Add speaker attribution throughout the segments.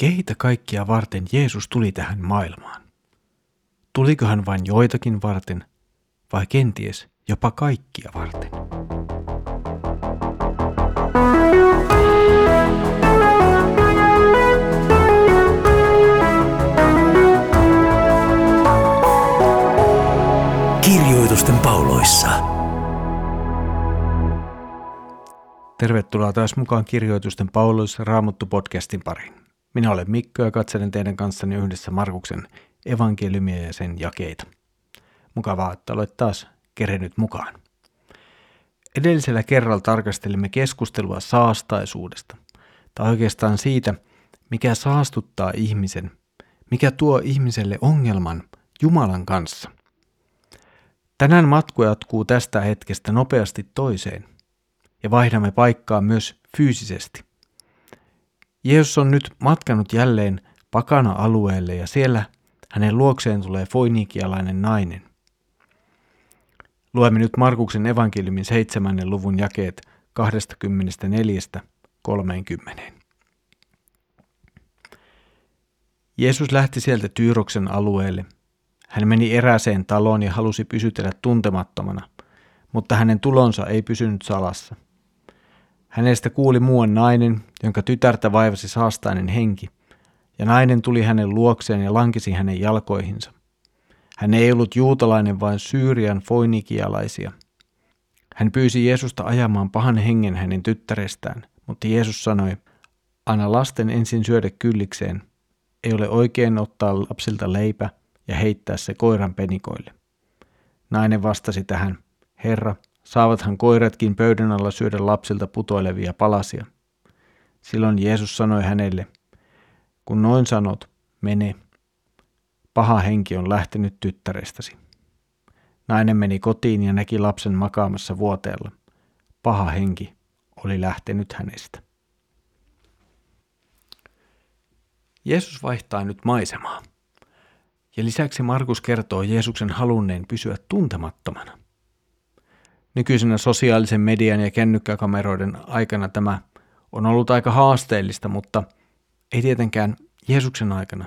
Speaker 1: keitä kaikkia varten Jeesus tuli tähän maailmaan? Tuliko hän vain joitakin varten vai kenties jopa kaikkia varten?
Speaker 2: Kirjoitusten pauloissa.
Speaker 1: Tervetuloa taas mukaan Kirjoitusten pauloissa Raamattu podcastin pariin. Minä olen Mikko ja katselen teidän kanssani yhdessä Markuksen evankeliumia ja sen jakeita. Mukavaa, että olet taas kerennyt mukaan. Edellisellä kerralla tarkastelimme keskustelua saastaisuudesta, tai oikeastaan siitä, mikä saastuttaa ihmisen, mikä tuo ihmiselle ongelman Jumalan kanssa. Tänään matku jatkuu tästä hetkestä nopeasti toiseen, ja vaihdamme paikkaa myös fyysisesti. Jeesus on nyt matkanut jälleen pakana-alueelle ja siellä hänen luokseen tulee foinikialainen nainen. Luemme nyt Markuksen evankeliumin seitsemännen luvun jakeet 24-30. Jeesus lähti sieltä Tyyroksen alueelle. Hän meni eräseen taloon ja halusi pysytellä tuntemattomana, mutta hänen tulonsa ei pysynyt salassa – Hänestä kuuli muuan nainen, jonka tytärtä vaivasi saastainen henki, ja nainen tuli hänen luokseen ja lankisi hänen jalkoihinsa. Hän ei ollut juutalainen, vaan Syyrian foinikialaisia. Hän pyysi Jeesusta ajamaan pahan hengen hänen tyttärestään, mutta Jeesus sanoi, anna lasten ensin syödä kyllikseen. Ei ole oikein ottaa lapsilta leipä ja heittää se koiran penikoille. Nainen vastasi tähän, Herra, Saavathan koiratkin pöydän alla syödä lapsilta putoilevia palasia. Silloin Jeesus sanoi hänelle, kun noin sanot, mene. Paha henki on lähtenyt tyttärestäsi. Nainen meni kotiin ja näki lapsen makaamassa vuoteella. Paha henki oli lähtenyt hänestä. Jeesus vaihtaa nyt maisemaa. Ja lisäksi Markus kertoo Jeesuksen halunneen pysyä tuntemattomana. Nykyisenä sosiaalisen median ja kännykkäkameroiden aikana tämä on ollut aika haasteellista, mutta ei tietenkään Jeesuksen aikana.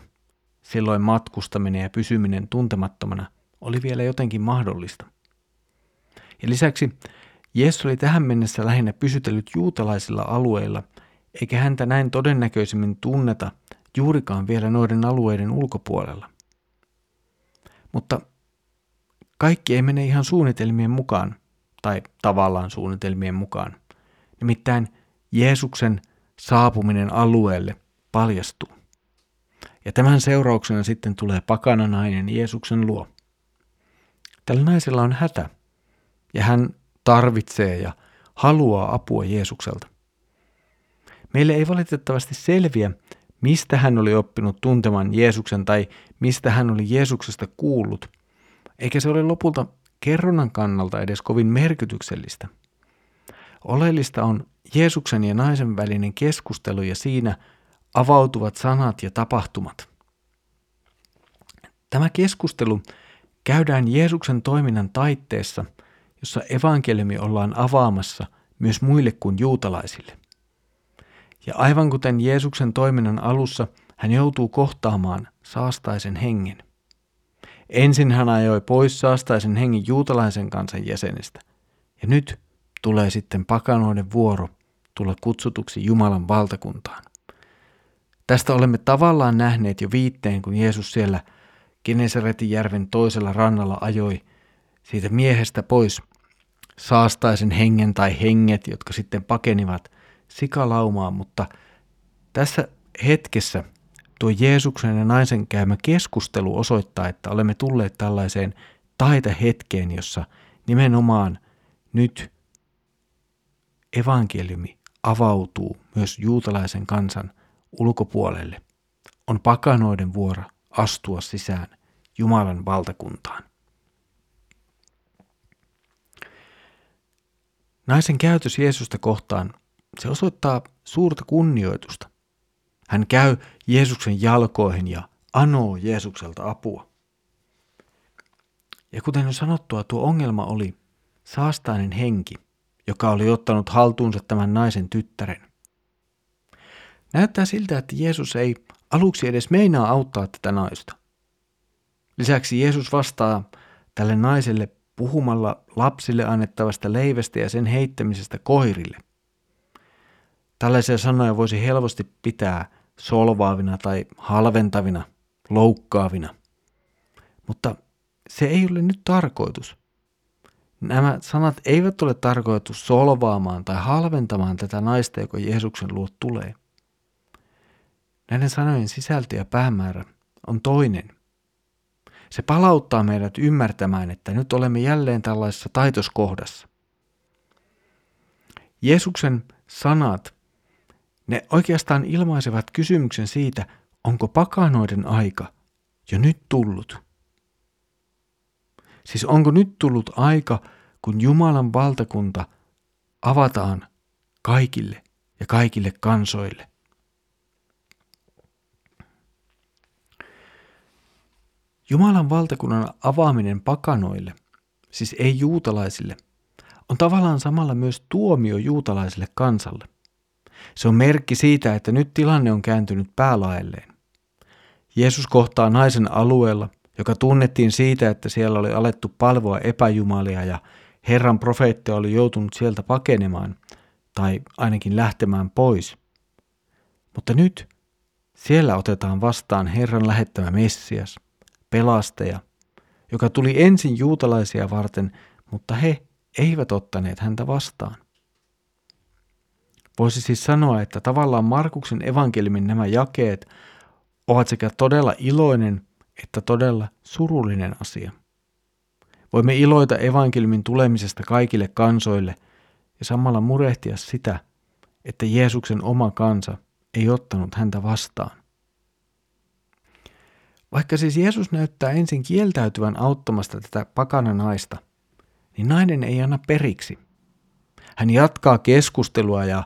Speaker 1: Silloin matkustaminen ja pysyminen tuntemattomana oli vielä jotenkin mahdollista. Ja lisäksi Jeesus oli tähän mennessä lähinnä pysytellyt juutalaisilla alueilla, eikä häntä näin todennäköisemmin tunneta juurikaan vielä noiden alueiden ulkopuolella. Mutta kaikki ei mene ihan suunnitelmien mukaan, tai tavallaan suunnitelmien mukaan. Nimittäin Jeesuksen saapuminen alueelle paljastuu. Ja tämän seurauksena sitten tulee pakana nainen Jeesuksen luo. Tällä naisella on hätä, ja hän tarvitsee ja haluaa apua Jeesukselta. Meille ei valitettavasti selviä, mistä hän oli oppinut tuntemaan Jeesuksen tai mistä hän oli Jeesuksesta kuullut, eikä se ole lopulta kerronnan kannalta edes kovin merkityksellistä. Oleellista on Jeesuksen ja naisen välinen keskustelu ja siinä avautuvat sanat ja tapahtumat. Tämä keskustelu käydään Jeesuksen toiminnan taitteessa, jossa evankeliumi ollaan avaamassa myös muille kuin juutalaisille. Ja aivan kuten Jeesuksen toiminnan alussa, hän joutuu kohtaamaan saastaisen hengen – Ensin hän ajoi pois saastaisen hengen juutalaisen kansan jäsenestä. Ja nyt tulee sitten pakanoiden vuoro tulla kutsutuksi Jumalan valtakuntaan. Tästä olemme tavallaan nähneet jo viitteen, kun Jeesus siellä Genesaretin järven toisella rannalla ajoi siitä miehestä pois saastaisen hengen tai henget, jotka sitten pakenivat sikalaumaan, mutta tässä hetkessä tuo Jeesuksen ja naisen käymä keskustelu osoittaa, että olemme tulleet tällaiseen hetkeen, jossa nimenomaan nyt evankeliumi avautuu myös juutalaisen kansan ulkopuolelle. On pakanoiden vuoro astua sisään Jumalan valtakuntaan. Naisen käytös Jeesusta kohtaan, se osoittaa suurta kunnioitusta. Hän käy Jeesuksen jalkoihin ja anoo Jeesukselta apua. Ja kuten on sanottua, tuo ongelma oli saastainen henki, joka oli ottanut haltuunsa tämän naisen tyttären. Näyttää siltä, että Jeesus ei aluksi edes meinaa auttaa tätä naista. Lisäksi Jeesus vastaa tälle naiselle puhumalla lapsille annettavasta leivästä ja sen heittämisestä koirille. Tällaisia sanoja voisi helposti pitää solvaavina tai halventavina, loukkaavina. Mutta se ei ole nyt tarkoitus. Nämä sanat eivät ole tarkoitus solvaamaan tai halventamaan tätä naista, joka Jeesuksen luo tulee. Näiden sanojen sisältö ja päämäärä on toinen. Se palauttaa meidät ymmärtämään, että nyt olemme jälleen tällaisessa taitoskohdassa. Jeesuksen sanat, ne oikeastaan ilmaisevat kysymyksen siitä, onko pakanoiden aika jo nyt tullut. Siis onko nyt tullut aika, kun Jumalan valtakunta avataan kaikille ja kaikille kansoille? Jumalan valtakunnan avaaminen pakanoille, siis ei juutalaisille, on tavallaan samalla myös tuomio juutalaiselle kansalle. Se on merkki siitä, että nyt tilanne on kääntynyt päälaelleen. Jeesus kohtaa naisen alueella, joka tunnettiin siitä, että siellä oli alettu palvoa epäjumalia ja Herran profeetti oli joutunut sieltä pakenemaan tai ainakin lähtemään pois. Mutta nyt siellä otetaan vastaan Herran lähettämä Messias, pelastaja, joka tuli ensin juutalaisia varten, mutta he eivät ottaneet häntä vastaan. Voisi siis sanoa, että tavallaan Markuksen evankeliumin nämä jakeet ovat sekä todella iloinen että todella surullinen asia. Voimme iloita evankeliumin tulemisesta kaikille kansoille ja samalla murehtia sitä, että Jeesuksen oma kansa ei ottanut häntä vastaan. Vaikka siis Jeesus näyttää ensin kieltäytyvän auttamasta tätä pakana naista, niin nainen ei anna periksi. Hän jatkaa keskustelua ja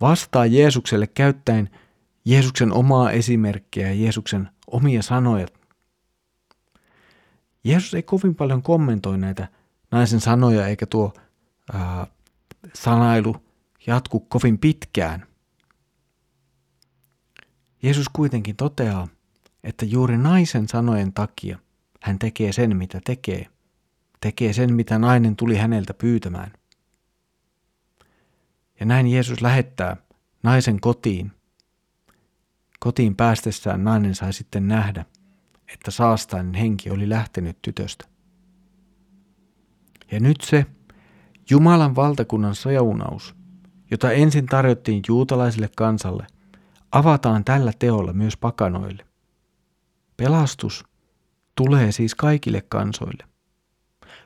Speaker 1: vastaa Jeesukselle käyttäen Jeesuksen omaa esimerkkiä ja Jeesuksen omia sanoja. Jeesus ei kovin paljon kommentoi näitä naisen sanoja eikä tuo ää, sanailu jatku kovin pitkään. Jeesus kuitenkin toteaa, että juuri naisen sanojen takia hän tekee sen, mitä tekee. Tekee sen, mitä nainen tuli häneltä pyytämään. Ja näin Jeesus lähettää naisen kotiin. Kotiin päästessään nainen sai sitten nähdä, että saastainen henki oli lähtenyt tytöstä. Ja nyt se Jumalan valtakunnan sajaunaus, jota ensin tarjottiin juutalaisille kansalle, avataan tällä teolla myös pakanoille. Pelastus tulee siis kaikille kansoille.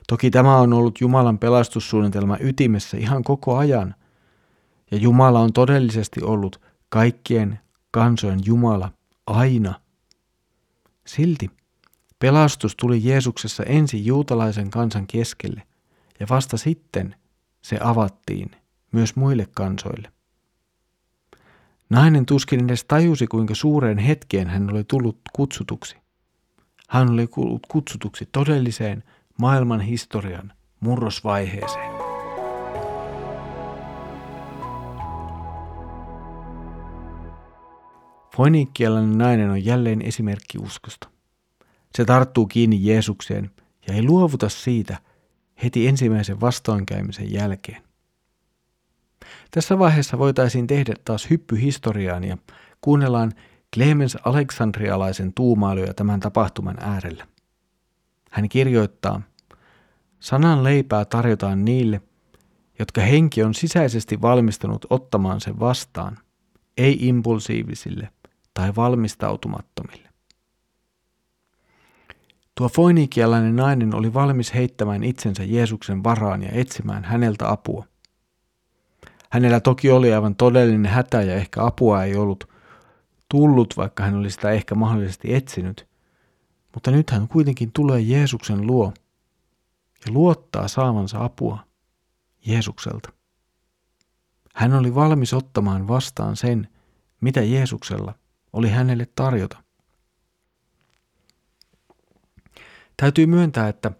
Speaker 1: Toki tämä on ollut Jumalan pelastussuunnitelma ytimessä ihan koko ajan, ja Jumala on todellisesti ollut kaikkien kansojen Jumala aina. Silti pelastus tuli Jeesuksessa ensin juutalaisen kansan keskelle, ja vasta sitten se avattiin myös muille kansoille. Nainen tuskin edes tajusi, kuinka suureen hetkeen hän oli tullut kutsutuksi. Hän oli kutsutuksi todelliseen maailman historian murrosvaiheeseen. Foiniikkialainen nainen on jälleen esimerkki uskosta. Se tarttuu kiinni Jeesukseen ja ei luovuta siitä heti ensimmäisen vastoinkäymisen jälkeen. Tässä vaiheessa voitaisiin tehdä taas hyppy historiaan ja kuunnellaan Clemens Aleksandrialaisen tuumailuja tämän tapahtuman äärellä. Hän kirjoittaa, sanan leipää tarjotaan niille, jotka henki on sisäisesti valmistunut ottamaan sen vastaan, ei impulsiivisille tai valmistautumattomille. Tuo foinikialainen nainen oli valmis heittämään itsensä Jeesuksen varaan ja etsimään häneltä apua. Hänellä toki oli aivan todellinen hätä ja ehkä apua ei ollut tullut, vaikka hän oli sitä ehkä mahdollisesti etsinyt. Mutta nyt hän kuitenkin tulee Jeesuksen luo ja luottaa saavansa apua Jeesukselta. Hän oli valmis ottamaan vastaan sen, mitä Jeesuksella oli hänelle tarjota. Täytyy myöntää, että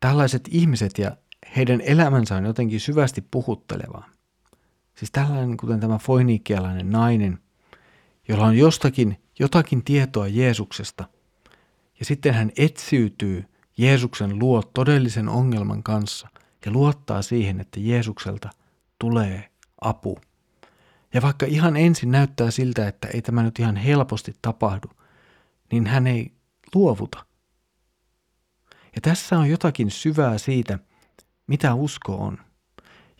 Speaker 1: tällaiset ihmiset ja heidän elämänsä on jotenkin syvästi puhuttelevaa. Siis tällainen, kuten tämä foiniikkialainen nainen, jolla on jostakin jotakin tietoa Jeesuksesta, ja sitten hän etsiytyy Jeesuksen luo todellisen ongelman kanssa ja luottaa siihen, että Jeesukselta tulee apu. Ja vaikka ihan ensin näyttää siltä, että ei tämä nyt ihan helposti tapahdu, niin hän ei luovuta. Ja tässä on jotakin syvää siitä, mitä usko on.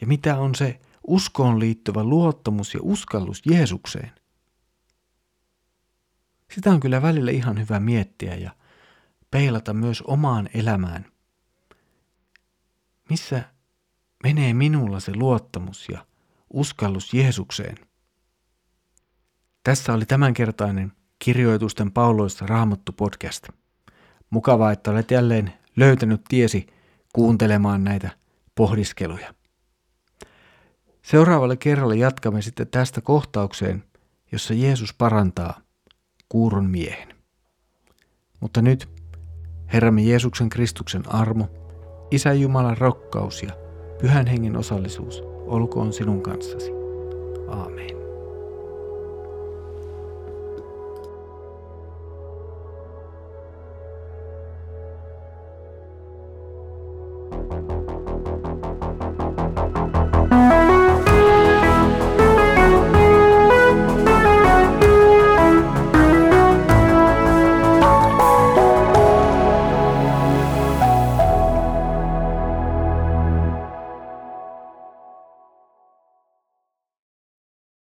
Speaker 1: Ja mitä on se uskoon liittyvä luottamus ja uskallus Jeesukseen. Sitä on kyllä välillä ihan hyvä miettiä ja peilata myös omaan elämään. Missä menee minulla se luottamus ja uskallus Jeesukseen? Tässä oli tämänkertainen kirjoitusten pauloissa raamattu podcast. Mukavaa, että olet jälleen löytänyt tiesi kuuntelemaan näitä pohdiskeluja. Seuraavalle kerralle jatkamme sitten tästä kohtaukseen, jossa Jeesus parantaa kuuron miehen. Mutta nyt Herramme Jeesuksen Kristuksen armo, Isä Jumalan rakkaus ja Pyhän Hengen osallisuus olkoon sinun kanssasi. Aamen.